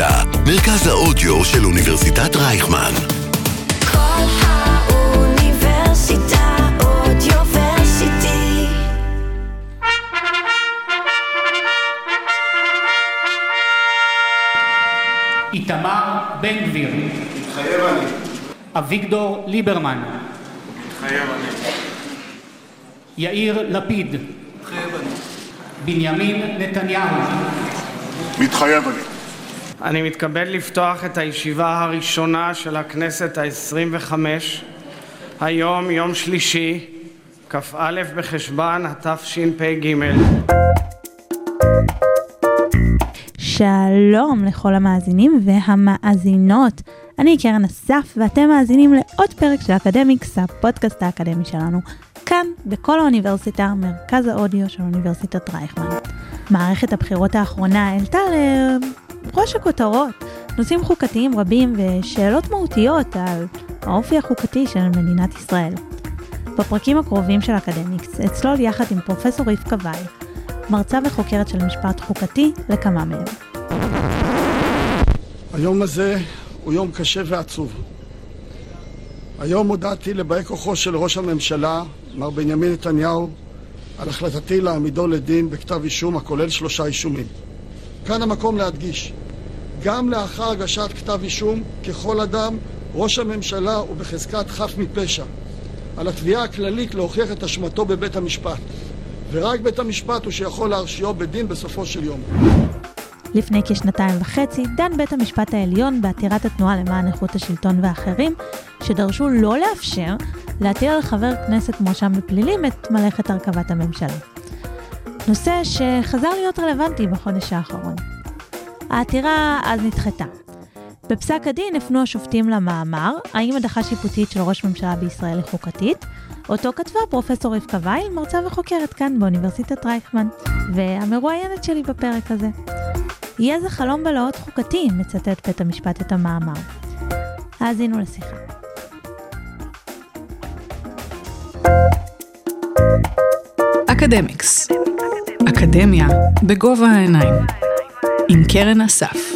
האוניברסיטה, מרכז האודיו של אוניברסיטת רייכמן. כל האוניברסיטה אודיוורסיטי. איתמר בן גביר, מתחייב אני. אביגדור ליברמן, מתחייב אני. יאיר לפיד, מתחייב אני. בנימין נתניהו, מתחייב אני. אני מתכבד לפתוח את הישיבה הראשונה של הכנסת העשרים וחמש. היום יום שלישי, כ"א בחשוון התשפ"ג. שלום לכל המאזינים והמאזינות. אני קרן אסף ואתם מאזינים לעוד פרק של אקדמיקס, הפודקאסט האקדמי שלנו, כאן בכל האוניברסיטה, מרכז האודיו של אוניברסיטת רייכמן. מערכת הבחירות האחרונה העלתה לראש הכותרות נושאים חוקתיים רבים ושאלות מהותיות על האופי החוקתי של מדינת ישראל. בפרקים הקרובים של אקדמיקס אצלול יחד עם פרופסור רבקה וייל, מרצה וחוקרת של משפט חוקתי לכמה מהם. היום הזה הוא יום קשה ועצוב. היום הודעתי לבאי כוחו של ראש הממשלה, מר בנימין נתניהו, על החלטתי להעמידו לדין בכתב אישום הכולל שלושה אישומים. כאן המקום להדגיש, גם לאחר הגשת כתב אישום, ככל אדם, ראש הממשלה הוא בחזקת חף מפשע. על התביעה הכללית להוכיח את אשמתו בבית המשפט. ורק בית המשפט הוא שיכול להרשיעו בדין בסופו של יום. לפני כשנתיים וחצי דן בית המשפט העליון בעתירת התנועה למען איכות השלטון ואחרים, שדרשו לא לאפשר להטיל על חבר כנסת מואשם בפלילים את מלאכת הרכבת הממשלה. נושא שחזר להיות רלוונטי בחודש האחרון. העתירה אז נדחתה. בפסק הדין הפנו השופטים למאמר האם הדחה שיפוטית של ראש ממשלה בישראל היא חוקתית, אותו כתבה פרופסור רבקה וייל, מרצה וחוקרת כאן באוניברסיטת רייכמן, והמרואיינת שלי בפרק הזה. יהיה זה חלום בלהות חוקתי, מצטט בית המשפט את המאמר. האזינו לשיחה. אקדמיקס. אקדמיה בגובה העיניים. עם קרן אסף.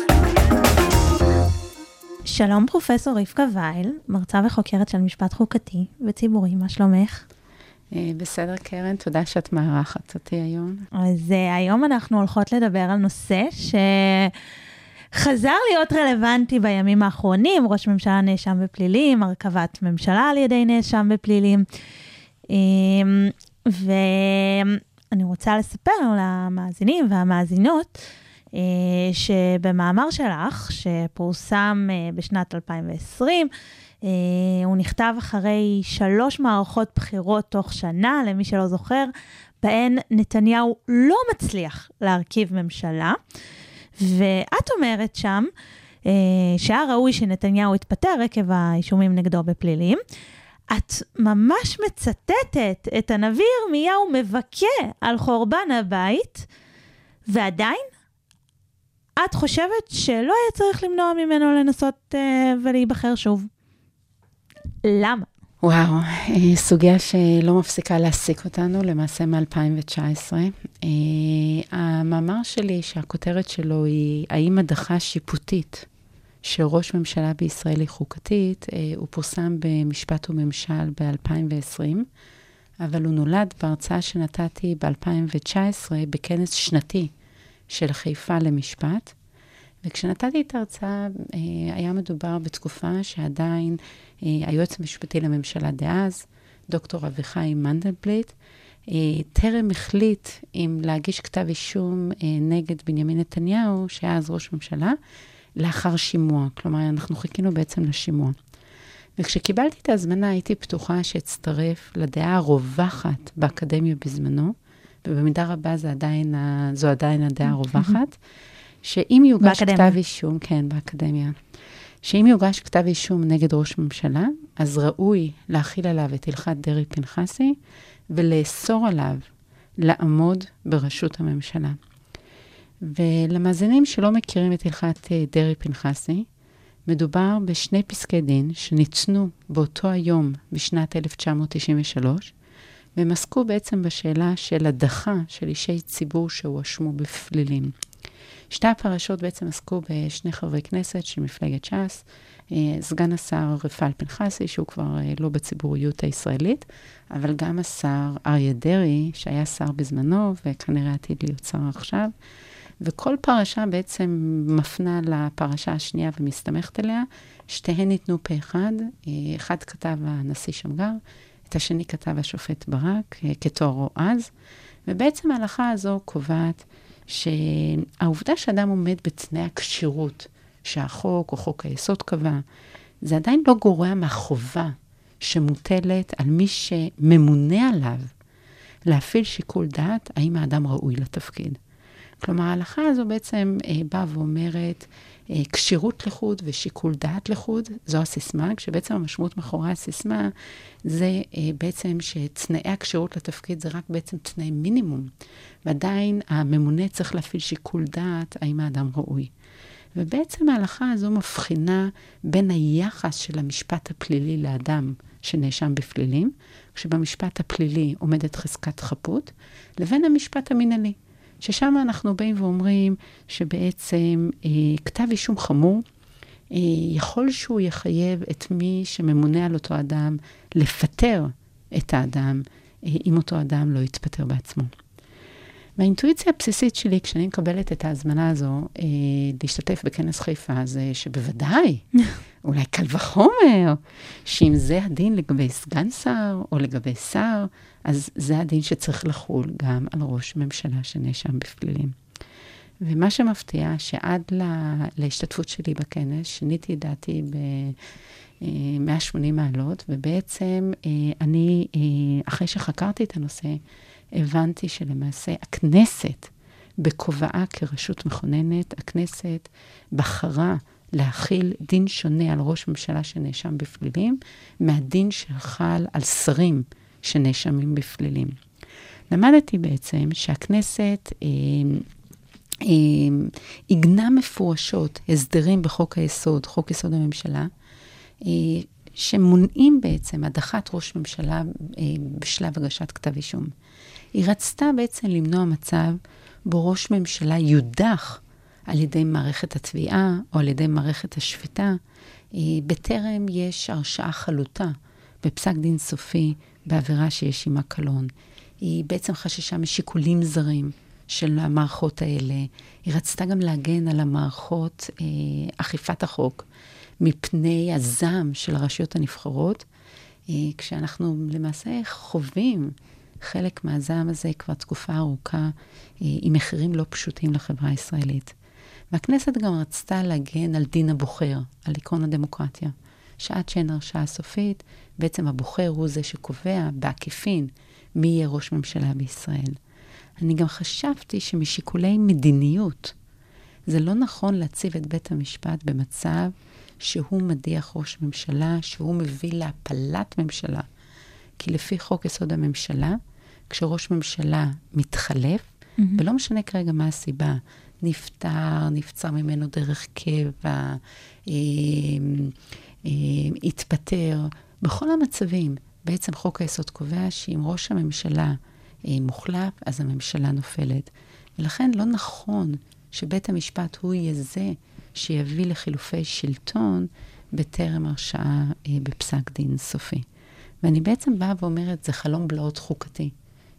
שלום פרופסור רבקה וייל, מרצה וחוקרת של משפט חוקתי וציבורי, מה שלומך? אה, בסדר, קרן, תודה שאת מארחת אותי היום. אז uh, היום אנחנו הולכות לדבר על נושא שחזר להיות רלוונטי בימים האחרונים, ראש ממשלה נאשם בפלילים, הרכבת ממשלה על ידי נאשם בפלילים. Um, ואני רוצה לספר למאזינים והמאזינות, uh, שבמאמר שלך, שפורסם uh, בשנת 2020, Uh, הוא נכתב אחרי שלוש מערכות בחירות תוך שנה, למי שלא זוכר, בהן נתניהו לא מצליח להרכיב ממשלה. ואת אומרת שם שהיה ראוי שנתניהו יתפטר עקב האישומים נגדו בפלילים. את ממש מצטטת את הנביא ירמיהו מבכה על חורבן הבית, ועדיין את חושבת שלא היה צריך למנוע ממנו לנסות uh, ולהיבחר שוב. למה? וואו, אה, סוגיה שלא מפסיקה להעסיק אותנו, למעשה מ-2019. אה, המאמר שלי, שהכותרת שלו היא האם הדחה שיפוטית שראש ממשלה בישראל היא חוקתית, אה, הוא פורסם במשפט וממשל ב-2020, אבל הוא נולד בהרצאה שנתתי ב-2019 בכנס שנתי של חיפה למשפט. וכשנתתי את ההרצאה, היה מדובר בתקופה שעדיין היועץ המשפטי לממשלה דאז, דוקטור אביחי מנדלבליט, טרם החליט אם להגיש כתב אישום נגד בנימין נתניהו, שהיה אז ראש ממשלה, לאחר שימוע. כלומר, אנחנו חיכינו בעצם לשימוע. וכשקיבלתי את ההזמנה, הייתי פתוחה שאצטרף לדעה הרווחת באקדמיה בזמנו, ובמידה רבה זה עדיין, זו עדיין הדעה הרווחת, שאם יוגש באקדמיה. כתב אישום, כן, באקדמיה, שאם יוגש כתב אישום נגד ראש ממשלה, אז ראוי להכיל עליו את הלכת דרעי-פנחסי ולאסור עליו לעמוד בראשות הממשלה. ולמאזינים שלא מכירים את הלכת אה, דרעי-פנחסי, מדובר בשני פסקי דין שניתנו באותו היום בשנת 1993, והם עסקו בעצם בשאלה של הדחה של אישי ציבור שהואשמו בפלילים. שתי הפרשות בעצם עסקו בשני חברי כנסת של מפלגת ש"ס, אה, סגן השר רפאל פנחסי, שהוא כבר אה, לא בציבוריות הישראלית, אבל גם השר אריה דרעי, שהיה שר בזמנו וכנראה עתיד להיות שר עכשיו. וכל פרשה בעצם מפנה לפרשה השנייה ומסתמכת עליה. שתיהן ניתנו פה אחד. אה, אחד כתב הנשיא שמגר, את השני כתב השופט ברק, כתוארו אז. ובעצם ההלכה הזו קובעת שהעובדה שאדם עומד בתנאי הכשירות שהחוק או חוק היסוד קבע, זה עדיין לא גורע מהחובה שמוטלת על מי שממונה עליו להפעיל שיקול דעת האם האדם ראוי לתפקיד. כלומר, ההלכה הזו בעצם אה, באה ואומרת, אה, כשירות לחוד ושיקול דעת לחוד, זו הסיסמה, כשבעצם המשמעות מאחורי הסיסמה זה אה, בעצם שתנאי הכשירות לתפקיד זה רק בעצם תנאי מינימום, ועדיין הממונה צריך להפעיל שיקול דעת האם האדם ראוי. ובעצם ההלכה הזו מבחינה בין היחס של המשפט הפלילי לאדם שנאשם בפלילים, כשבמשפט הפלילי עומדת חזקת חפות, לבין המשפט המינהלי. ששם אנחנו באים ואומרים שבעצם אה, כתב אישום חמור, אה, יכול שהוא יחייב את מי שממונה על אותו אדם לפטר את האדם, אה, אם אותו אדם לא יתפטר בעצמו. והאינטואיציה הבסיסית שלי, כשאני מקבלת את ההזמנה הזו אה, להשתתף בכנס חיפה, זה שבוודאי, אולי קל וחומר, שאם זה הדין לגבי סגן שר או לגבי שר, אז זה הדין שצריך לחול גם על ראש ממשלה שנאשם בפלילים. ומה שמפתיע, שעד לה, להשתתפות שלי בכנס, שיניתי את דעתי ב-180 אה, מעלות, ובעצם אה, אני, אה, אחרי שחקרתי את הנושא, הבנתי שלמעשה הכנסת, בכובעה כרשות מכוננת, הכנסת בחרה להכיל דין שונה על ראש ממשלה שנאשם בפלילים, מהדין שחל על שרים שנאשמים בפלילים. למדתי בעצם שהכנסת אה, אה, עיגנה מפורשות הסדרים בחוק היסוד, חוק יסוד הממשלה, אה, שמונעים בעצם הדחת ראש ממשלה אה, בשלב הגשת כתב אישום. היא רצתה בעצם למנוע מצב בו ראש ממשלה יודח על ידי מערכת התביעה או על ידי מערכת השפיטה, אה, בטרם יש הרשעה חלוטה בפסק דין סופי בעבירה שיש עימה קלון. היא בעצם חששה משיקולים זרים של המערכות האלה. היא רצתה גם להגן על המערכות אה, אכיפת החוק מפני הזעם של הרשויות הנבחרות, אה, כשאנחנו למעשה חווים חלק מהזעם הזה כבר תקופה ארוכה, אה, עם מחירים לא פשוטים לחברה הישראלית. והכנסת גם רצתה להגן על דין הבוחר, על עקרון הדמוקרטיה. שעד שאין הרשעה סופית, בעצם הבוחר הוא זה שקובע בעקיפין מי יהיה ראש ממשלה בישראל. אני גם חשבתי שמשיקולי מדיניות, זה לא נכון להציב את בית המשפט במצב שהוא מדיח ראש ממשלה, שהוא מביא להפלת ממשלה. כי לפי חוק יסוד הממשלה, כשראש ממשלה מתחלף, mm-hmm. ולא משנה כרגע מה הסיבה, נפטר, נפצר ממנו דרך קבע, אה, אה, התפטר, בכל המצבים, בעצם חוק היסוד קובע שאם ראש הממשלה אה, מוחלף, אז הממשלה נופלת. ולכן לא נכון שבית המשפט הוא יהיה זה שיביא לחילופי שלטון בטרם הרשעה אה, בפסק דין סופי. ואני בעצם באה ואומרת, זה חלום בלהות חוקתי.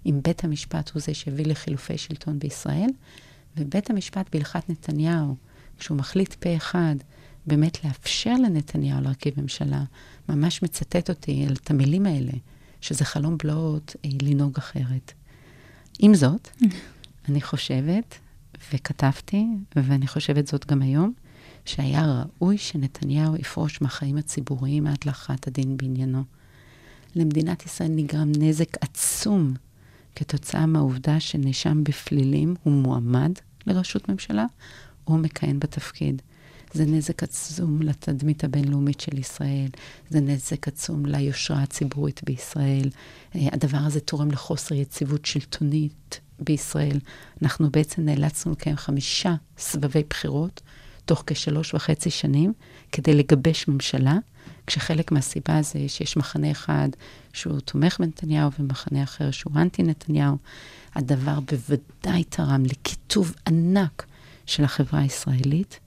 אם בית המשפט הוא זה שהביא לחילופי שלטון בישראל, ובית המשפט בהלכת נתניהו, כשהוא מחליט פה אחד באמת לאפשר לנתניהו להרכיב ממשלה, ממש מצטט אותי על את המילים האלה, שזה חלום בלהות אה, לנהוג אחרת. עם זאת, אני חושבת, וכתבתי, ואני חושבת זאת גם היום, שהיה ראוי שנתניהו יפרוש מהחיים הציבוריים עד להכרעת הדין בעניינו. למדינת ישראל נגרם נזק עצום כתוצאה מהעובדה שנאשם בפלילים הוא מועמד לראשות ממשלה או מכהן בתפקיד. זה נזק עצום לתדמית הבינלאומית של ישראל, זה נזק עצום ליושרה הציבורית בישראל. אה, הדבר הזה תורם לחוסר יציבות שלטונית בישראל. אנחנו בעצם נאלצנו לקיים חמישה סבבי בחירות תוך כשלוש וחצי שנים כדי לגבש ממשלה, כשחלק מהסיבה זה שיש מחנה אחד שהוא תומך בנתניהו ומחנה אחר שהוא אנטי נתניהו. הדבר בוודאי תרם לקיטוב ענק של החברה הישראלית.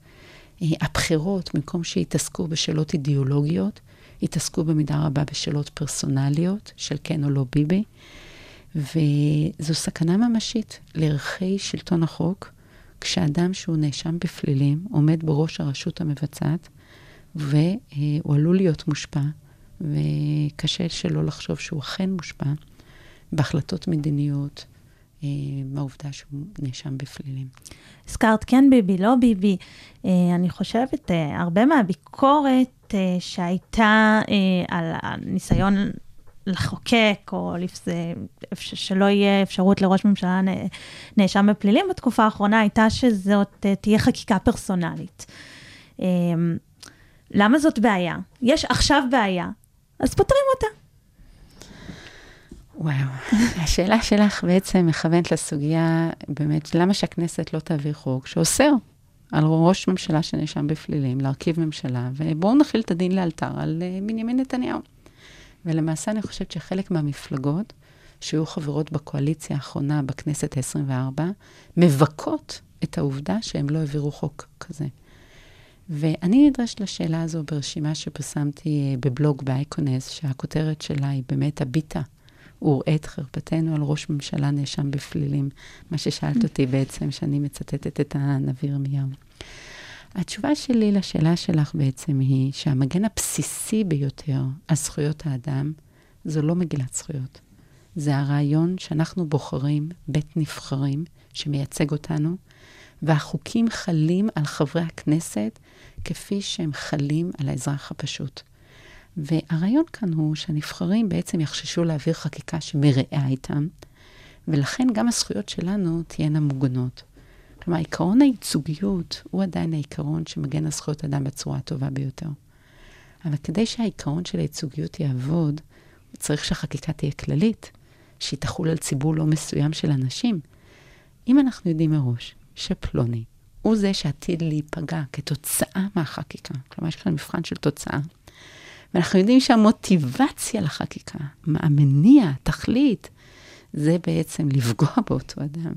אה, הבחירות, במקום שיתעסקו בשאלות אידיאולוגיות, התעסקו במידה רבה בשאלות פרסונליות של כן או לא ביבי. וזו סכנה ממשית לערכי שלטון החוק, כשאדם שהוא נאשם בפלילים עומד בראש הרשות המבצעת, והוא עלול להיות מושפע, וקשה שלא לחשוב שהוא אכן מושפע, בהחלטות מדיניות, אה, מהעובדה שהוא נאשם בפלילים. הזכרת כן ביבי, לא ביבי. אה, אני חושבת, אה, הרבה מהביקורת שהייתה על הניסיון לחוקק, או שלא יהיה אפשרות לראש ממשלה נאשם בפלילים בתקופה האחרונה, הייתה שזאת תהיה חקיקה פרסונלית. למה זאת בעיה? יש עכשיו בעיה, אז פותרים אותה. וואו, השאלה שלך בעצם מכוונת לסוגיה, באמת, למה שהכנסת לא תעביר חוק שאוסר על ראש ממשלה שנאשם בפלילים להרכיב ממשלה, ובואו נכיל את הדין לאלתר על uh, בנימין נתניהו. ולמעשה אני חושבת שחלק מהמפלגות שהיו חברות בקואליציה האחרונה בכנסת ה-24, מבכות את העובדה שהם לא העבירו חוק כזה. ואני נדרשת לשאלה הזו ברשימה שפרסמתי uh, בבלוג באייקונס, שהכותרת שלה היא באמת הביטה וראה את חרפתנו על ראש ממשלה נאשם בפלילים. מה ששאלת אותי בעצם, שאני מצטטת את הנביא ירמיהו. התשובה שלי לשאלה שלך בעצם היא שהמגן הבסיסי ביותר על זכויות האדם זו לא מגילת זכויות. זה הרעיון שאנחנו בוחרים בית נבחרים שמייצג אותנו, והחוקים חלים על חברי הכנסת כפי שהם חלים על האזרח הפשוט. והרעיון כאן הוא שהנבחרים בעצם יחששו להעביר חקיקה שמרעה איתם, ולכן גם הזכויות שלנו תהיינה מוגנות. כלומר, עקרון הייצוגיות הוא עדיין העיקרון שמגן על זכויות אדם בצורה הטובה ביותר. אבל כדי שהעיקרון של הייצוגיות יעבוד, צריך שהחקיקה תהיה כללית, שהיא תחול על ציבור לא מסוים של אנשים. אם אנחנו יודעים מראש שפלוני הוא זה שעתיד להיפגע כתוצאה מהחקיקה, כלומר, יש כאן מבחן של תוצאה, ואנחנו יודעים שהמוטיבציה לחקיקה, המניע, התכלית, זה בעצם לפגוע באותו אדם.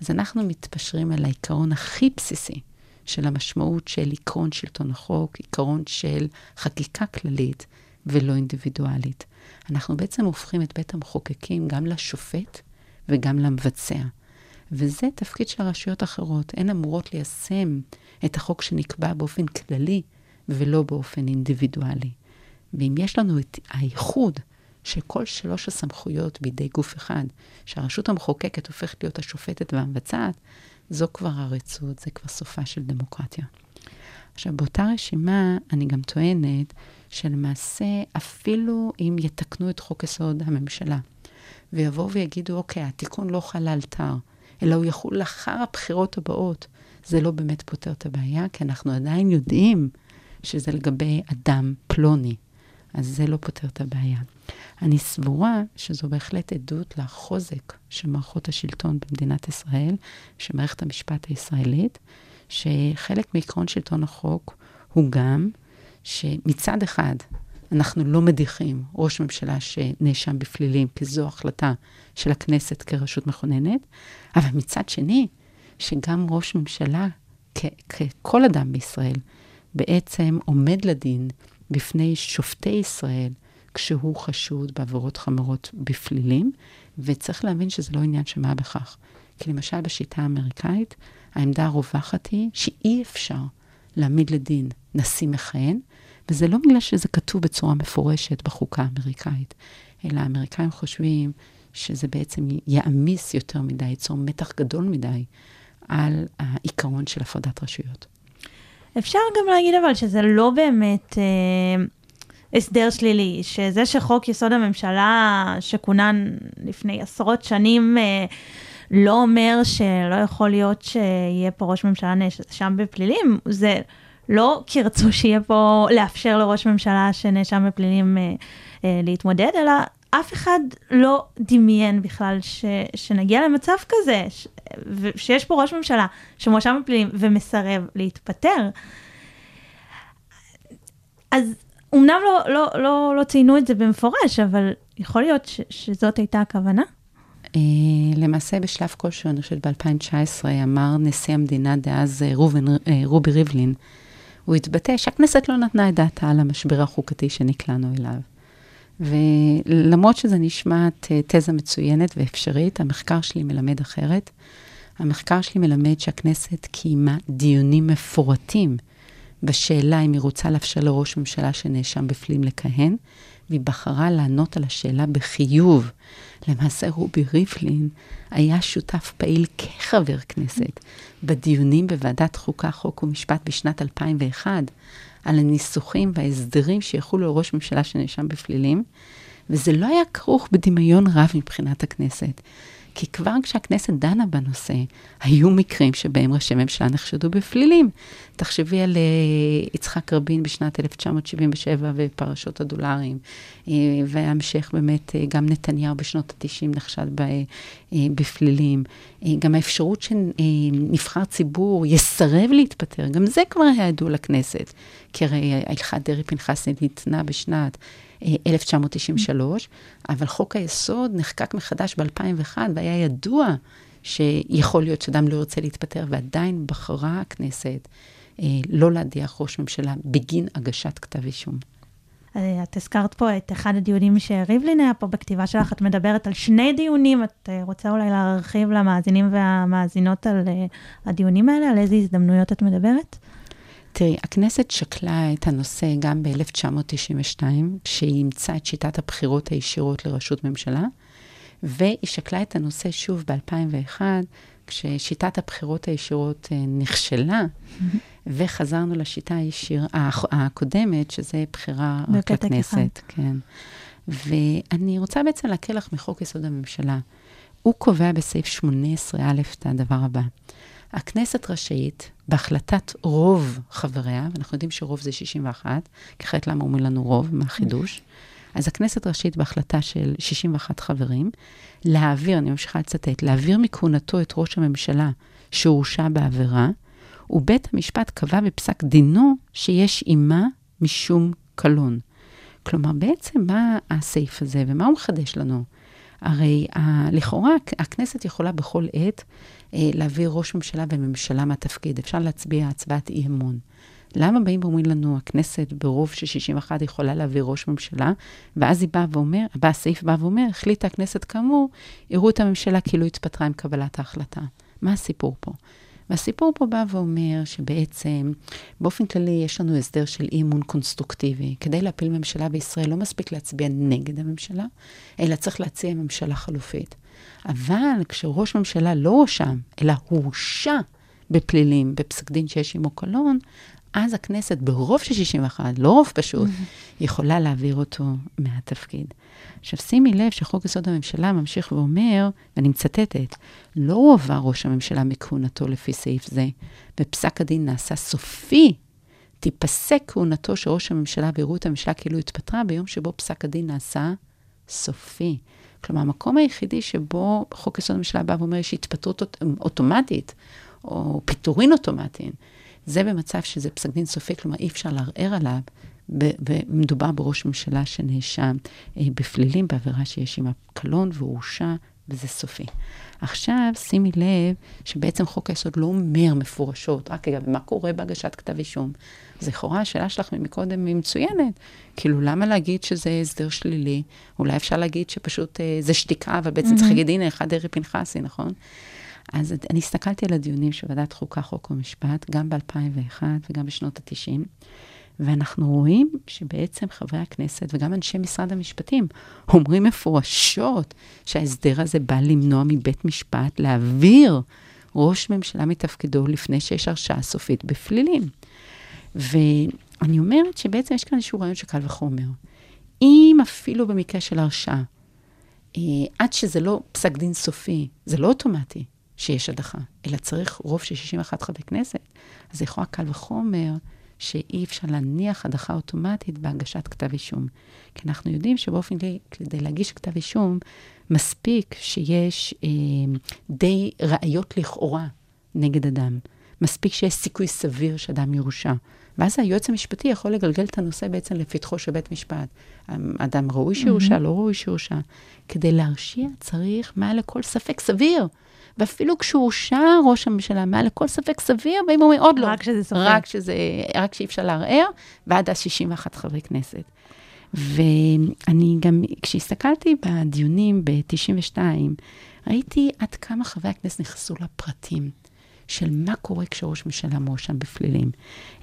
אז אנחנו מתפשרים על העיקרון הכי בסיסי של המשמעות של עקרון שלטון החוק, עיקרון של חקיקה כללית ולא אינדיבידואלית. אנחנו בעצם הופכים את בית המחוקקים גם לשופט וגם למבצע. וזה תפקיד של הרשויות האחרות. הן אמורות ליישם את החוק שנקבע באופן כללי ולא באופן אינדיבידואלי. ואם יש לנו את האיחוד של כל שלוש הסמכויות בידי גוף אחד, שהרשות המחוקקת הופכת להיות השופטת והמבצעת, זו כבר הרצות, זה כבר סופה של דמוקרטיה. עכשיו, באותה רשימה אני גם טוענת שלמעשה, אפילו אם יתקנו את חוק יסוד הממשלה, ויבואו ויגידו, אוקיי, התיקון לא חל לאלתר, אלא הוא יחול לאחר הבחירות הבאות, זה לא באמת פותר את הבעיה, כי אנחנו עדיין יודעים שזה לגבי אדם פלוני, אז זה לא פותר את הבעיה. אני סבורה שזו בהחלט עדות לחוזק של מערכות השלטון במדינת ישראל, של מערכת המשפט הישראלית, שחלק מעקרון שלטון החוק הוא גם שמצד אחד, אנחנו לא מדיחים ראש ממשלה שנאשם בפלילים, כי זו החלטה של הכנסת כרשות מכוננת, אבל מצד שני, שגם ראש ממשלה, ככל אדם בישראל, בעצם עומד לדין בפני שופטי ישראל כשהוא חשוד בעבירות חמורות בפלילים, וצריך להבין שזה לא עניין של מה בכך. כי למשל בשיטה האמריקאית, העמדה הרווחת היא שאי אפשר להעמיד לדין נשיא מכהן, וזה לא בגלל שזה כתוב בצורה מפורשת בחוקה האמריקאית, אלא האמריקאים חושבים שזה בעצם יעמיס יותר מדי, ייצור מתח גדול מדי על העיקרון של הפרדת רשויות. אפשר גם להגיד אבל שזה לא באמת אה, הסדר שלילי, שזה שחוק יסוד הממשלה שכונן לפני עשרות שנים, אה, לא אומר שלא יכול להיות שיהיה פה ראש ממשלה נאשם בפלילים, זה לא כי רצו שיהיה פה, לאפשר לראש ממשלה שנאשם בפלילים אה, אה, להתמודד, אלא אף אחד לא דמיין בכלל ש, שנגיע למצב כזה, ש, שיש פה ראש ממשלה שמואשם בפלילים ומסרב להתפטר. אז אמנם לא, לא, לא, לא ציינו את זה במפורש, אבל יכול להיות ש, שזאת הייתה הכוונה? אה, למעשה בשלב כלשהו, אני חושבת ב-2019, אמר נשיא המדינה דאז אה, אה, רובי ריבלין, הוא התבטא שהכנסת לא נתנה את דעתה על המשבר החוקתי שנקלענו אליו. ולמרות שזה נשמעת תזה מצוינת ואפשרית, המחקר שלי מלמד אחרת. המחקר שלי מלמד שהכנסת קיימה דיונים מפורטים בשאלה אם היא רוצה לאפשר לראש ממשלה שנאשם בפלילים לכהן, והיא בחרה לענות על השאלה בחיוב. למעשה רובי ריבלין היה שותף פעיל כחבר כנסת בדיונים בוועדת חוקה, חוק ומשפט בשנת 2001, על הניסוחים וההסדרים שיחולו על ראש ממשלה שנאשם בפלילים, וזה לא היה כרוך בדמיון רב מבחינת הכנסת. כי כבר כשהכנסת דנה בנושא, היו מקרים שבהם ראשי ממשלה נחשדו בפלילים. תחשבי על uh, יצחק רבין בשנת 1977 ופרשות הדולרים, uh, וההמשך באמת, uh, גם נתניהו בשנות ה-90 נחשד בפלילים. גם האפשרות שנבחר ציבור יסרב להתפטר, גם זה כבר היה ידוע לכנסת. כי הרי הלכת דרעי-פנחסי ניתנה בשנת 1993, אבל חוק היסוד נחקק מחדש ב-2001, והיה ידוע שיכול להיות שאדם לא ירצה להתפטר, ועדיין בחרה הכנסת אה, לא להדיח ראש ממשלה בגין הגשת כתב אישום. אה, את הזכרת פה את אחד הדיונים שריבלין היה פה בכתיבה שלך, את מדברת על שני דיונים, את אה, רוצה אולי להרחיב למאזינים והמאזינות על הדיונים האלה, על איזה הזדמנויות את מדברת? תראי, הכנסת שקלה את הנושא גם ב-1992, כשהיא אימצה את שיטת הבחירות הישירות לראשות ממשלה, והיא שקלה את הנושא שוב ב-2001, כששיטת הבחירות הישירות אה, נכשלה, mm-hmm. וחזרנו לשיטה הישיר, הקודמת, שזה בחירה רק לכנסת. כן. ואני רוצה בעצם להקריא לך מחוק יסוד הממשלה. הוא קובע בסעיף 18א את הדבר הבא. הכנסת רשאית, בהחלטת רוב חבריה, ואנחנו יודעים שרוב זה 61, כי אחרת למה אומרים לנו רוב, מה החידוש? אז הכנסת רשאית בהחלטה של 61 חברים, להעביר, אני ממשיכה לצטט, להעביר מכהונתו את ראש הממשלה שהורשע בעבירה, ובית המשפט קבע בפסק דינו שיש עימה משום קלון. כלומר, בעצם מה הסעיף הזה ומה הוא מחדש לנו? הרי לכאורה הכנסת יכולה בכל עת להעביר ראש ממשלה וממשלה מהתפקיד. אפשר להצביע הצבעת אי אמון. למה באים ואומרים לנו, הכנסת ברוב של 61 יכולה להעביר ראש ממשלה, ואז היא באה ואומר, בא הסעיף בא ואומר, החליטה הכנסת כאמור, יראו את הממשלה כאילו התפטרה עם קבלת ההחלטה. מה הסיפור פה? והסיפור פה בא ואומר שבעצם, באופן כללי, יש לנו הסדר של אי אמון קונסטרוקטיבי. כדי להפיל ממשלה בישראל לא מספיק להצביע נגד הממשלה, אלא צריך להציע ממשלה חלופית. אבל כשראש ממשלה לא הואשם, אלא הורשע בפלילים, בפסק דין שיש עמו קלון, אז הכנסת ברוב של 61, לא רוב פשוט, mm-hmm. יכולה להעביר אותו מהתפקיד. עכשיו, שימי לב שחוק יסוד הממשלה ממשיך ואומר, ואני מצטטת, לא הועבר ראש הממשלה מכהונתו לפי סעיף זה, ופסק הדין נעשה סופי, תיפסק כהונתו של ראש הממשלה ויראו את הממשלה כאילו התפטרה ביום שבו פסק הדין נעשה סופי. כלומר, המקום היחידי שבו חוק יסוד הממשלה בא ואומר יש התפטרות אוטומטית, או פיטורין אוטומטיים, זה במצב שזה פסק דין סופי, כלומר אי אפשר לערער עליו, ומדובר בראש ממשלה שנאשם אה, בפלילים, בעבירה שיש עימה קלון והורשע, וזה סופי. עכשיו, שימי לב שבעצם חוק היסוד לא אומר מפורשות, רק רגע, ומה קורה בהגשת כתב אישום? אז לכאורה השאלה שלך מקודם היא מצוינת. כאילו, למה להגיד שזה הסדר שלילי? אולי אפשר להגיד שפשוט אה, זה שתיקה, אבל בעצם mm-hmm. צריך להגיד, הנה, הלכת דרעי פנחסי, נכון? אז אני הסתכלתי על הדיונים של ועדת חוקה, חוק ומשפט, גם ב-2001 וגם בשנות ה-90, ואנחנו רואים שבעצם חברי הכנסת וגם אנשי משרד המשפטים אומרים מפורשות שההסדר הזה בא למנוע מבית משפט להעביר ראש ממשלה מתפקידו לפני שיש הרשעה סופית בפלילים. ואני אומרת שבעצם יש כאן איזשהו רעיון של קל וחומר. אם אפילו במקרה של הרשעה, אה, עד שזה לא פסק דין סופי, זה לא אוטומטי. שיש הדחה, אלא צריך רוב של 61 חברי כנסת. אז לכאורה קל וחומר שאי אפשר להניח הדחה אוטומטית בהגשת כתב אישום. כי אנחנו יודעים שבאופן כדי, כדי להגיש כתב אישום, מספיק שיש אה, די ראיות לכאורה נגד אדם. מספיק שיש סיכוי סביר שאדם יורשע. ואז היועץ המשפטי יכול לגלגל את הנושא בעצם לפתחו של בית משפט. אדם ראוי שיורשע, לא ראוי שיורשע. כדי להרשיע צריך מעל לכל ספק סביר. ואפילו כשהוא הורשע ראש הממשלה, מעל לכל ספק סביר, באים ואומרים, עוד לא. רק שזה סופר. רק שזה, רק שאי אפשר לערער, ועד אז 61 חברי כנסת. ואני גם, כשהסתכלתי בדיונים ב-92, ראיתי עד כמה חברי הכנסת נכנסו לפרטים של מה קורה כשראש ממשלה מואשם בפלילים.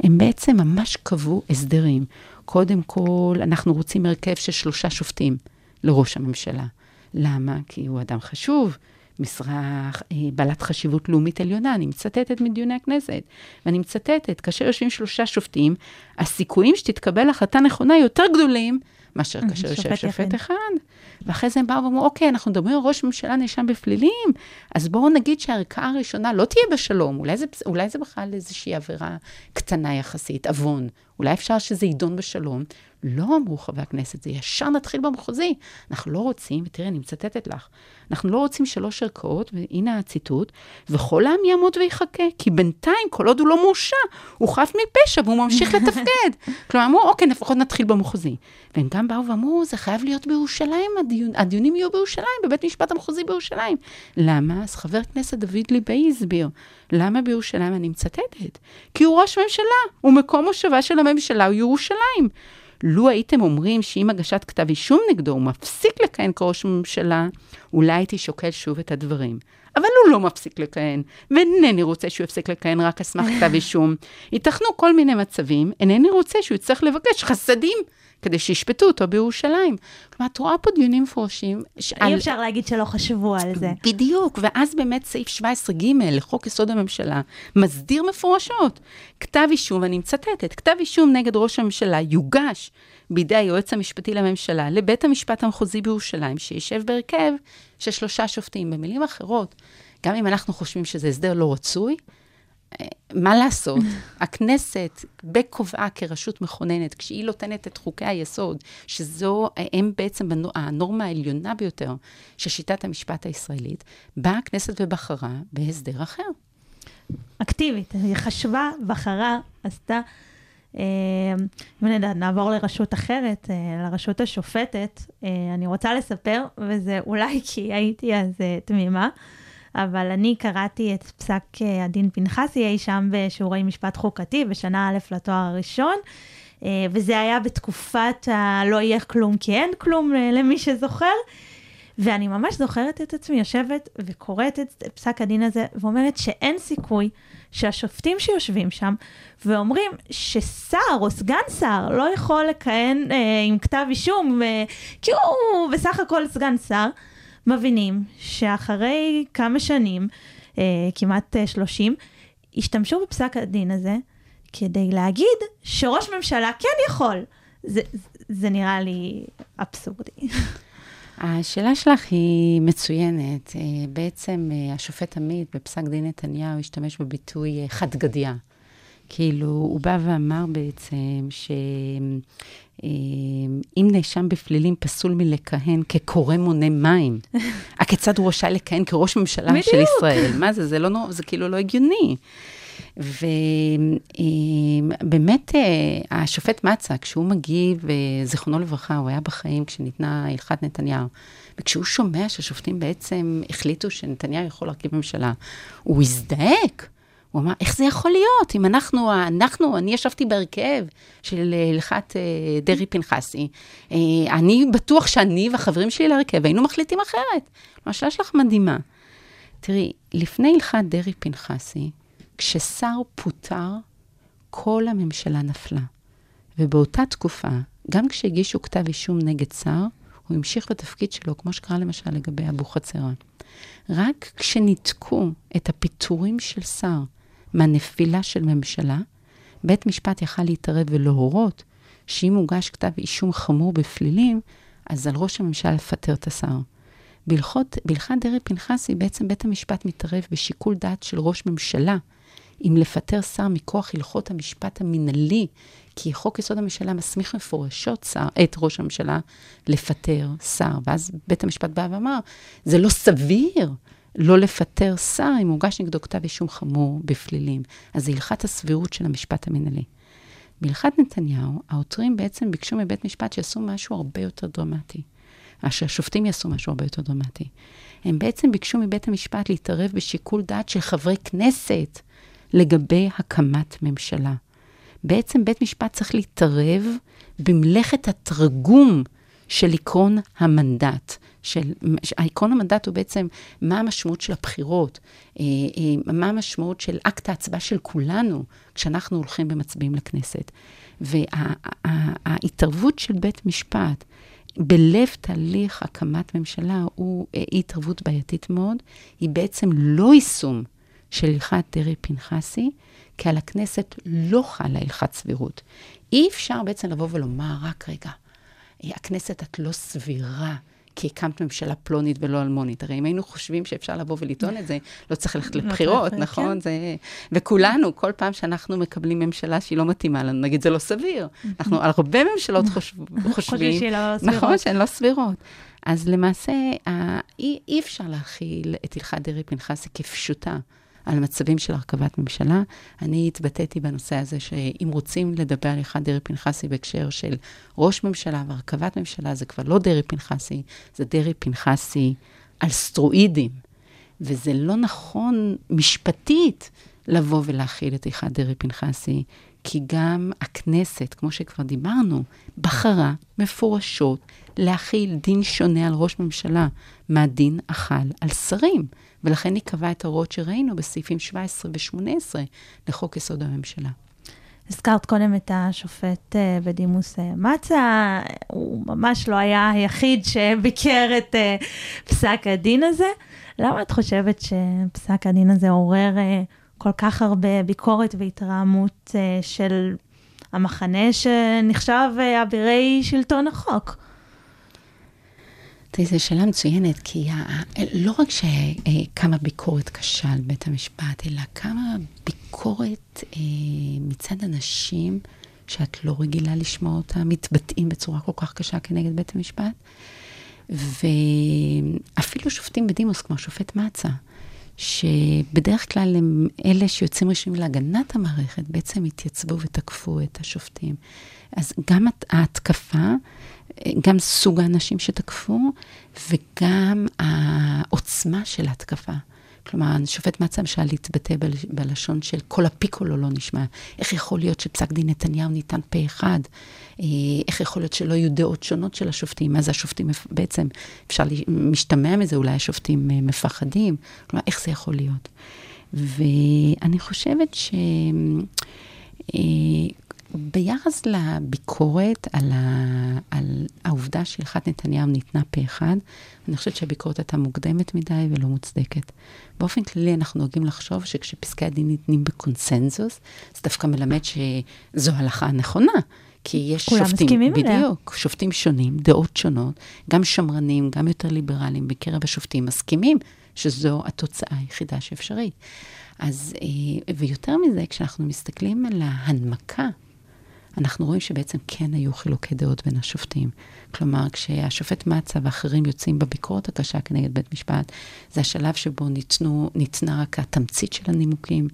הם בעצם ממש קבעו הסדרים. קודם כל, אנחנו רוצים הרכב של שלושה שופטים לראש הממשלה. למה? כי הוא אדם חשוב, משרה אה, בעלת חשיבות לאומית עליונה, אני מצטטת מדיוני הכנסת, ואני מצטטת, כאשר יושבים שלושה שופטים, הסיכויים שתתקבל החלטה נכונה יותר גדולים מאשר כאשר יושב שופט אחד. ואחרי זה הם באו ואמרו, אוקיי, אנחנו מדברים על ראש ממשלה נאשם בפלילים, אז בואו נגיד שהערכאה הראשונה לא תהיה בשלום, אולי זה, אולי זה בכלל איזושהי עבירה קטנה יחסית, עוון. אולי אפשר שזה יידון בשלום. לא אמרו חברי הכנסת, זה ישר נתחיל במחוזי. אנחנו לא רוצים, ותראי, אני מצטטת לך, אנחנו לא רוצים שלוש ערכאות, והנה הציטוט, וכל העם יעמוד ויחכה, כי בינתיים, כל עוד הוא לא מורשע, הוא חף מפשע והוא ממשיך לתפקד. כלומר, אמרו, אוקיי, לפחות נתחיל במחוזי. והם גם באו ואמרו, זה חייב להיות בירושלים, הדיון, הדיונים יהיו בירושלים, בבית משפט המחוזי בירושלים. למה? אז חבר הכנסת דוד ליבאי הסביר, למה בירושלים אני מצטטת? כי הוא ראש ממשלה, ומקום מושבה של הממשלה הוא ירושלים. לו הייתם אומרים שעם הגשת כתב אישום נגדו הוא מפסיק לכהן כראש ממשלה, אולי הייתי שוקל שוב את הדברים. אבל הוא לא מפסיק לכהן, ואינני רוצה שהוא יפסיק לכהן רק על סמך כתב אישום. ייתכנו כל מיני מצבים, אינני רוצה שהוא יצטרך לבקש חסדים כדי שישפטו אותו בירושלים. כלומר, את רואה פה דיונים מפורשים. אי אפשר להגיד שלא חשבו על זה. בדיוק, ואז באמת סעיף 17ג לחוק יסוד הממשלה מסדיר מפורשות. כתב אישום, ואני מצטטת, כתב אישום נגד ראש הממשלה יוגש בידי היועץ המשפטי לממשלה לבית המשפט המחוזי בירושלים, שישב בהרכב של שלושה שופטים. במילים אחרות, גם אם אנחנו חושבים שזה הסדר לא רצוי, מה לעשות? הכנסת, בכובעה כרשות מכוננת, כשהיא נותנת את חוקי היסוד, שזו, הם בעצם הנורמה העליונה ביותר של שיטת המשפט הישראלית, באה הכנסת ובחרה בהסדר אחר. אקטיבית, היא חשבה, בחרה, עשתה. אה, אם נדע, נעבור לרשות אחרת, אה, לרשות השופטת. אה, אני רוצה לספר, וזה אולי כי הייתי אז תמימה. אבל אני קראתי את פסק אה, הדין פנחסי אי שם בשיעורי משפט חוקתי בשנה א' לתואר הראשון, אה, וזה היה בתקופת הלא יהיה כלום כי אין כלום אה, למי שזוכר. ואני ממש זוכרת את עצמי יושבת וקוראת את פסק הדין הזה ואומרת שאין סיכוי שהשופטים שיושבים שם ואומרים ששר או סגן שר לא יכול לכהן אה, עם כתב אישום אה, כי הוא בסך הכל סגן שר, מבינים שאחרי כמה שנים, אה, כמעט 30, אה, השתמשו בפסק הדין הזה כדי להגיד שראש ממשלה כן יכול. זה, זה נראה לי אבסורדי. השאלה שלך היא מצוינת. אה, בעצם אה, השופט עמית בפסק דין נתניהו השתמש בביטוי חד גדיה. כאילו, הוא בא ואמר בעצם שאם אה, נאשם בפלילים פסול מלכהן כקורא מונה מים, הכיצד הוא רשאי לכהן כראש ממשלה. של ישראל? מה זה? זה, לא, זה כאילו לא הגיוני. ובאמת, אה, השופט מצא, כשהוא מגיב, זיכרונו לברכה, הוא היה בחיים כשניתנה הלכת נתניהו, וכשהוא שומע שהשופטים בעצם החליטו שנתניהו יכול להרכיב ממשלה, הוא הזדעק. הוא אמר, איך זה יכול להיות? אם אנחנו, אנחנו, אני ישבתי בהרכב של אה, הלכת אה, דרעי פנחסי, אה, אני בטוח שאני והחברים שלי להרכב היינו מחליטים אחרת. השאלה שלך מדהימה. תראי, לפני הלכת דרעי פנחסי, כששר פוטר, כל הממשלה נפלה. ובאותה תקופה, גם כשהגישו כתב אישום נגד שר, הוא המשיך בתפקיד שלו, כמו שקרה למשל לגבי אבוחצירא. רק כשניתקו את הפיטורים של שר מהנפילה של ממשלה, בית משפט יכל להתערב ולהורות שאם הוגש כתב אישום חמור בפלילים, אז על ראש הממשלה לפטר את השר. בהלכת דרעי פנחסי, בעצם בית המשפט מתערב בשיקול דעת של ראש ממשלה, אם לפטר שר מכוח הלכות המשפט המינהלי, כי חוק יסוד הממשלה מסמיך מפורשות שר, את ראש הממשלה לפטר שר. ואז בית המשפט בא ואמר, זה לא סביר לא לפטר שר אם הוגש נגדו כתב אישום חמור בפלילים. אז זה הלכת הסבירות של המשפט המנהלי. בהלכת נתניהו, העותרים בעצם ביקשו מבית משפט שיעשו משהו הרבה יותר דרמטי. שהשופטים יעשו משהו הרבה יותר דרמטי. הם בעצם ביקשו מבית המשפט להתערב בשיקול דעת של חברי כנסת לגבי הקמת ממשלה. בעצם בית משפט צריך להתערב במלאכת התרגום של עקרון המנדט. של, עקרון המנדט הוא בעצם מה המשמעות של הבחירות, אה, אה, מה המשמעות של אקט ההצבעה של כולנו כשאנחנו הולכים ומצביעים לכנסת. וההתערבות של בית משפט בלב תהליך הקמת ממשלה הוא אה, התערבות בעייתית מאוד, היא בעצם לא יישום של הלכת דרעי-פנחסי, כי על הכנסת לא חלה הלכת סבירות. אי אפשר בעצם לבוא ולומר, רק רגע, הכנסת את לא סבירה. כי הקמת ממשלה פלונית ולא אלמונית. הרי אם היינו חושבים שאפשר לבוא ולטעון את זה, לא צריך ללכת לבחירות, נכון? זה... וכולנו, כל פעם שאנחנו מקבלים ממשלה שהיא לא מתאימה לנו, נגיד, זה לא סביר. אנחנו על הרבה ממשלות חושבים, לא נכון, שהן לא סבירות. אז למעשה, אי, אי אפשר להכיל את הלכת דרעי-פנחסי כפשוטה. על מצבים של הרכבת ממשלה. אני התבטאתי בנושא הזה שאם רוצים לדבר על הלכת דרעי-פנחסי בהקשר של ראש ממשלה והרכבת ממשלה, זה כבר לא דרעי-פנחסי, זה דרעי-פנחסי על סטרואידים. וזה לא נכון משפטית לבוא ולהכיל את הלכת דרעי-פנחסי, כי גם הכנסת, כמו שכבר דיברנו, בחרה מפורשות להכיל דין שונה על ראש ממשלה מהדין החל על שרים. ולכן היא קבעה את ההוראות שראינו בסעיפים 17 ו-18 לחוק יסוד הממשלה. הזכרת קודם את השופט אה, בדימוס אה, מצה, הוא ממש לא היה היחיד שביקר את אה, פסק הדין הזה. למה את חושבת שפסק הדין הזה עורר כל כך הרבה ביקורת והתרעמות של המחנה שנחשב אבירי שלטון החוק? תראי, זו שאלה מצוינת, כי לא רק שקמה ביקורת קשה על בית המשפט, אלא כמה ביקורת אה, מצד אנשים שאת לא רגילה לשמוע אותם, מתבטאים בצורה כל כך קשה כנגד בית המשפט. ואפילו שופטים בדימוס, כמו השופט מצה, שבדרך כלל הם אלה שיוצאים ראשונים להגנת המערכת, בעצם התייצבו ותקפו את השופטים. אז גם ההתקפה גם סוג האנשים שתקפו, וגם העוצמה של ההתקפה. כלומר, השופט מצא למשל להתבטא בלשון של כל הפיקולו לא נשמע. איך יכול להיות שפסק דין נתניהו ניתן פה אחד? אה, איך יכול להיות שלא יהיו דעות שונות של השופטים? זה השופטים בעצם, אפשר משתמע מזה, אולי השופטים אה, מפחדים? כלומר, איך זה יכול להיות? ואני חושבת ש... ביחס לביקורת על, ה, על העובדה שהלכת נתניהו ניתנה פה אחד, אני חושבת שהביקורת הייתה מוקדמת מדי ולא מוצדקת. באופן כללי אנחנו נוהגים לחשוב שכשפסקי הדין ניתנים בקונסנזוס, זה דווקא מלמד שזו הלכה נכונה. כי יש כולם שופטים, מסכימים עליה. בדיוק, שופטים שונים, דעות שונות, גם שמרנים, גם יותר ליברליים בקרב השופטים, מסכימים שזו התוצאה היחידה שאפשרית. אז, אה, ויותר מזה, כשאנחנו מסתכלים על ההנמקה אנחנו רואים שבעצם כן היו חילוקי דעות בין השופטים. כלומר, כשהשופט מצה ואחרים יוצאים בביקורת הקשה כנגד בית משפט, זה השלב שבו ניתנו, ניתנה רק התמצית של הנימוקים,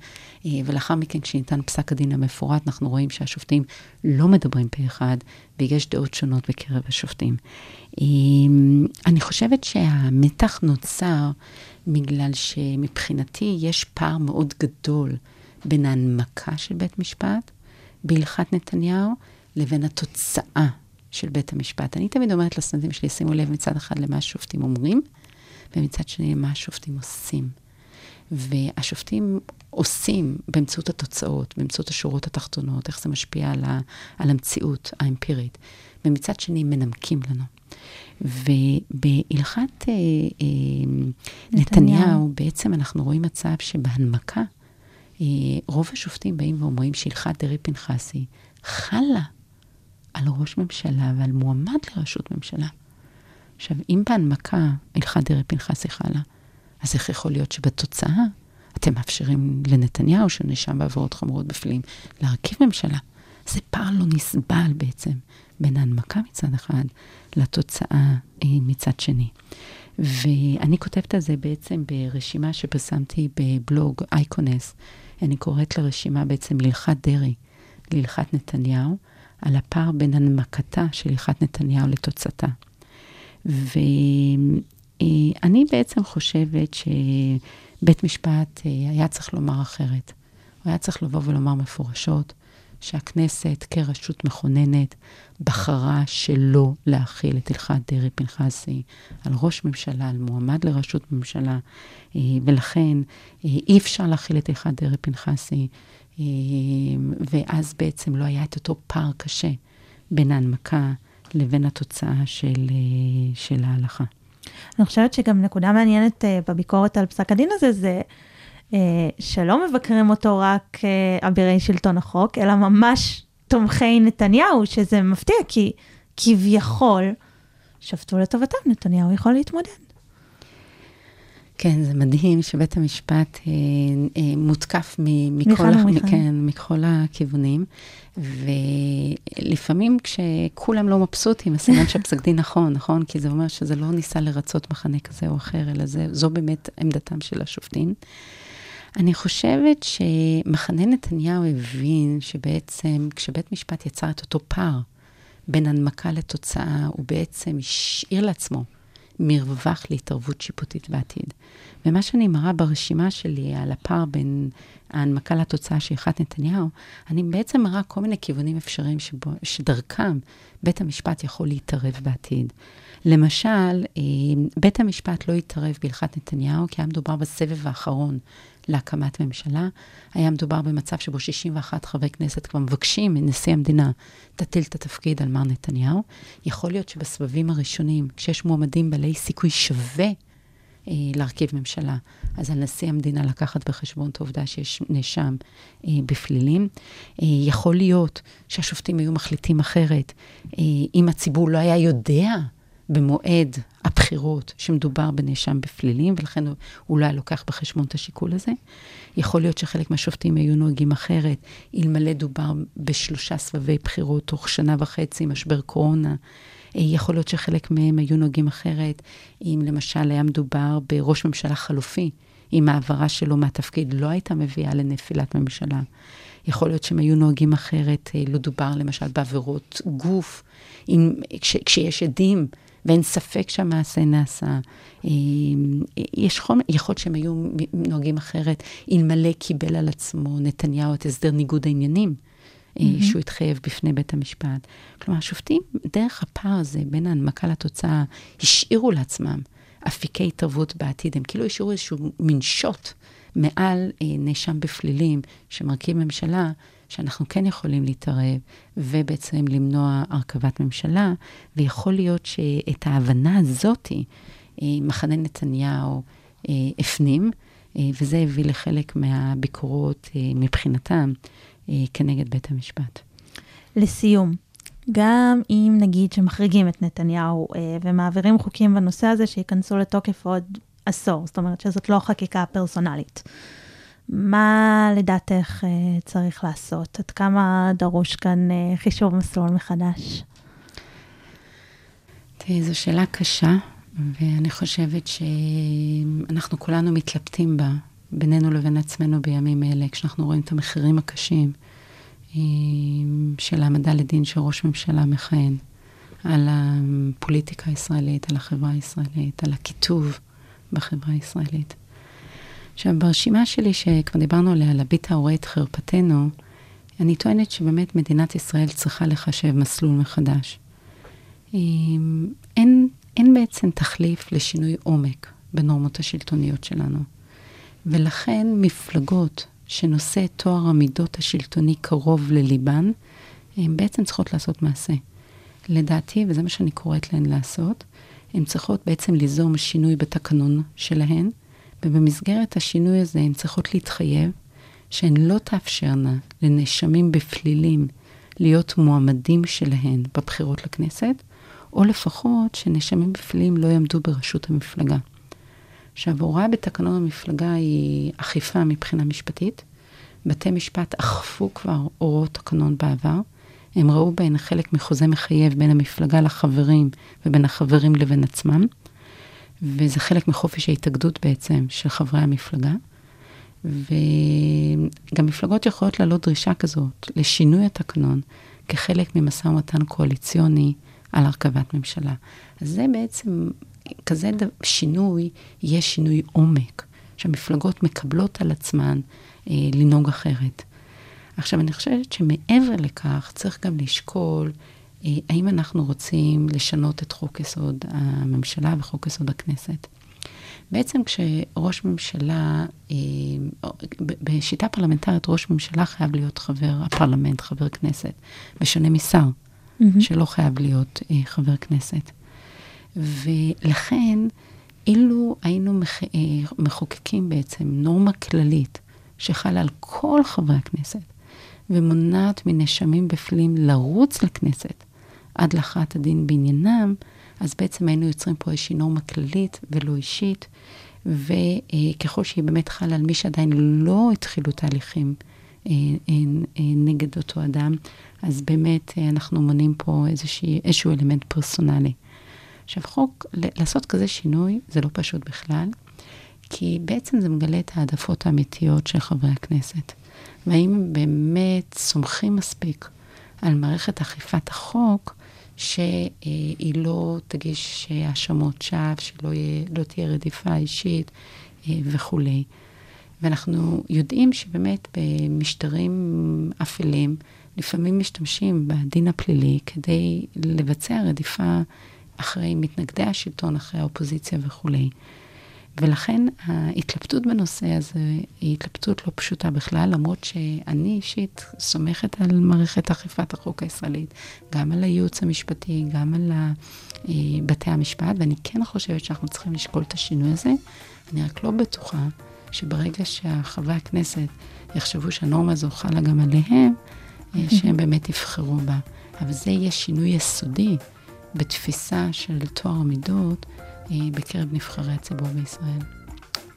אה, ולאחר מכן, כשניתן פסק הדין המפורט, אנחנו רואים שהשופטים לא מדברים פה אחד, ויש דעות שונות בקרב השופטים. אה, אני חושבת שהמתח נוצר בגלל שמבחינתי יש פער מאוד גדול בין ההנמקה של בית משפט, בהלכת נתניהו לבין התוצאה של בית המשפט. אני תמיד אומרת לסטודנטים שלי, שימו לב מצד אחד למה השופטים אומרים, ומצד שני למה השופטים עושים. והשופטים עושים באמצעות התוצאות, באמצעות השורות התחתונות, איך זה משפיע על, ה, על המציאות האמפירית. ומצד שני מנמקים לנו. ובהלכת אה, אה, נתניהו. נתניהו, בעצם אנחנו רואים מצב שבהנמקה רוב השופטים באים ואומרים שהלכת דרעי-פנחסי חלה על ראש ממשלה ועל מועמד לראשות ממשלה. עכשיו, אם בהנמקה הלכת דרעי-פנחסי חלה, אז איך יכול להיות שבתוצאה אתם מאפשרים לנתניהו, שנאשם בעבירות חמורות בפלילים, להרכיב ממשלה? זה פער לא נסבל בעצם בין ההנמקה מצד אחד לתוצאה אה, מצד שני. ואני כותבת על זה בעצם ברשימה שפרסמתי בבלוג אייקונס. אני קוראת לרשימה בעצם להלכת דרעי, להלכת נתניהו, על הפער בין הנמקתה של הלכת נתניהו לתוצאתה. ואני בעצם חושבת שבית משפט אה, היה צריך לומר אחרת. הוא היה צריך לבוא ולומר מפורשות שהכנסת כרשות מכוננת בחרה שלא להכיל את הלכת דרעי-פנחסי על ראש ממשלה, על מועמד לראשות ממשלה, אה, ולכן אה, אי אפשר להכיל את הלכת דרעי-פנחסי, אה, ואז בעצם לא היה את אותו פער קשה בין ההנמקה לבין התוצאה של, של ההלכה. אני חושבת שגם נקודה מעניינת בביקורת על פסק הדין הזה, זה שלא מבקרים אותו רק אבירי שלטון החוק, אלא ממש תומכי נתניהו, שזה מפתיע, כי כביכול שפטו לטובתם, נתניהו יכול להתמודד. כן, זה מדהים שבית המשפט אה, אה, מותקף מ- מכל, ה- כן, מכל הכיוונים, ולפעמים כשכולם לא מבסוטים, הסימן שהפסק דין נכון, נכון? כי זה אומר שזה לא ניסה לרצות מחנה כזה או אחר, אלא זה, זו באמת עמדתם של השופטים. אני חושבת שמחנה נתניהו הבין שבעצם כשבית משפט יצר את אותו פער בין הנמקה לתוצאה, הוא בעצם השאיר לעצמו מרווח להתערבות שיפוטית בעתיד. ומה שאני מראה ברשימה שלי על הפער בין ההנמקה לתוצאה של הלכת נתניהו, אני בעצם מראה כל מיני כיוונים אפשריים שבו, שדרכם בית המשפט יכול להתערב בעתיד. למשל, אה, בית המשפט לא התערב בהלכת נתניהו, כי היה מדובר בסבב האחרון להקמת ממשלה. היה מדובר במצב שבו 61 חברי כנסת כבר מבקשים מנשיא המדינה, תטיל את התפקיד על מר נתניהו. יכול להיות שבסבבים הראשונים, כשיש מועמדים בעלי סיכוי שווה אה, להרכיב ממשלה, אז על נשיא המדינה לקחת בחשבון את העובדה שיש נאשם אה, בפלילים. אה, יכול להיות שהשופטים היו מחליטים אחרת, אה, אם הציבור לא היה יודע במועד הבחירות שמדובר בנאשם בפלילים, ולכן הוא לא לוקח בחשבון את השיקול הזה. יכול להיות שחלק מהשופטים היו נוהגים אחרת, אלמלא דובר בשלושה סבבי בחירות תוך שנה וחצי, משבר קורונה. אה, יכול להיות שחלק מהם היו נוהגים אחרת, אם למשל היה מדובר בראש ממשלה חלופי, אם ההעברה שלו מהתפקיד לא הייתה מביאה לנפילת ממשלה. יכול להיות שהם היו נוהגים אחרת, אה, לא דובר למשל בעבירות גוף, אם, כש, כשיש עדים ואין ספק שהמעשה נעשה. אה, יש חומר, יכול להיות שהם היו נוהגים אחרת, אלמלא קיבל על עצמו נתניהו את הסדר ניגוד העניינים. Mm-hmm. שהוא התחייב בפני בית המשפט. כלומר, השופטים, דרך הפער הזה בין ההנמקה לתוצאה, השאירו לעצמם אפיקי התערבות בעתיד. הם כאילו השאירו איזשהו מין שוט מעל אה, נאשם בפלילים שמרכיב ממשלה, שאנחנו כן יכולים להתערב ובעצם למנוע הרכבת ממשלה, ויכול להיות שאת ההבנה הזאתי אה, מחנה נתניהו אה, הפנים, אה, וזה הביא לחלק מהביקורות מבחינתם כנגד בית המשפט. לסיום, גם אם נגיד שמחריגים את נתניהו ומעבירים חוקים בנושא הזה שייכנסו לתוקף עוד עשור, זאת אומרת שזאת לא חקיקה פרסונלית. מה לדעתך אה, צריך לעשות? עד כמה דרוש כאן אה, חישוב מסלול מחדש? תראי, זו שאלה קשה, ואני חושבת שאנחנו כולנו מתלבטים בה, בינינו לבין עצמנו בימים אלה, כשאנחנו רואים את המחירים הקשים אה, של העמדה לדין של ראש ממשלה מכהן, על הפוליטיקה הישראלית, על החברה הישראלית, על הקיטוב בחברה הישראלית. עכשיו, ברשימה שלי, שכבר דיברנו עליה, להביט ההורה את חרפתנו, אני טוענת שבאמת מדינת ישראל צריכה לחשב מסלול מחדש. אין, אין בעצם תחליף לשינוי עומק בנורמות השלטוניות שלנו. ולכן מפלגות שנושא תואר המידות השלטוני קרוב לליבן, הן בעצם צריכות לעשות מעשה. לדעתי, וזה מה שאני קוראת להן לעשות, הן צריכות בעצם ליזום שינוי בתקנון שלהן, ובמסגרת השינוי הזה הן צריכות להתחייב שהן לא תאפשרנה לנאשמים בפלילים להיות מועמדים שלהן בבחירות לכנסת, או לפחות שנאשמים בפלילים לא יעמדו בראשות המפלגה. עכשיו, הוראה בתקנון המפלגה היא אכיפה מבחינה משפטית. בתי משפט אכפו כבר הוראות תקנון בעבר. הם ראו בהן חלק מחוזה מחייב בין המפלגה לחברים ובין החברים לבין עצמם. וזה חלק מחופש ההתאגדות בעצם של חברי המפלגה. וגם מפלגות יכולות להעלות דרישה כזאת לשינוי התקנון כחלק ממשא ומתן קואליציוני על הרכבת ממשלה. אז זה בעצם, כזה שינוי, יהיה שינוי עומק, שהמפלגות מקבלות על עצמן אה, לנהוג אחרת. עכשיו, אני חושבת שמעבר לכך, צריך גם לשקול האם אנחנו רוצים לשנות את חוק יסוד הממשלה וחוק יסוד הכנסת. בעצם כשראש ממשלה, אה, בשיטה פרלמנטרית, ראש ממשלה חייב להיות חבר הפרלמנט, חבר כנסת, בשונה משר, mm-hmm. שלא חייב להיות אה, חבר כנסת. ולכן, אילו היינו מח... מחוקקים בעצם נורמה כללית שחלה על כל חברי הכנסת, ומונעת מנאשמים בפלילים לרוץ לכנסת עד להכרעת הדין בעניינם, אז בעצם היינו יוצרים פה איזושהי נורמה כללית ולא אישית, וככל שהיא באמת חלה על מי שעדיין לא התחילו תהליכים אה, אה, אה, נגד אותו אדם, אז באמת אנחנו מונים פה איזושהי, איזשהו אלמנט פרסונלי. עכשיו, חוק, לעשות כזה שינוי זה לא פשוט בכלל, כי בעצם זה מגלה את העדפות האמיתיות של חברי הכנסת. והאם באמת סומכים מספיק על מערכת אכיפת החוק, שהיא לא תגיש האשמות שווא, שלא יהיה, לא תהיה רדיפה אישית אה, וכולי. ואנחנו יודעים שבאמת במשטרים אפלים, לפעמים משתמשים בדין הפלילי כדי לבצע רדיפה אחרי מתנגדי השלטון, אחרי האופוזיציה וכולי. ולכן ההתלבטות בנושא הזה היא התלבטות לא פשוטה בכלל, למרות שאני אישית סומכת על מערכת אכיפת החוק הישראלית, גם על הייעוץ המשפטי, גם על אה, בתי המשפט, ואני כן חושבת שאנחנו צריכים לשקול את השינוי הזה. אני רק לא בטוחה שברגע שחברי הכנסת יחשבו שהנורמה הזו חלה גם עליהם, אה, שהם באמת יבחרו בה. אבל זה יהיה שינוי יסודי בתפיסה של טוהר המידות. בקרב נבחרי הציבור בישראל.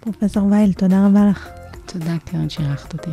פרופסור וייל, תודה רבה לך. תודה, קרן, שאירחת אותי.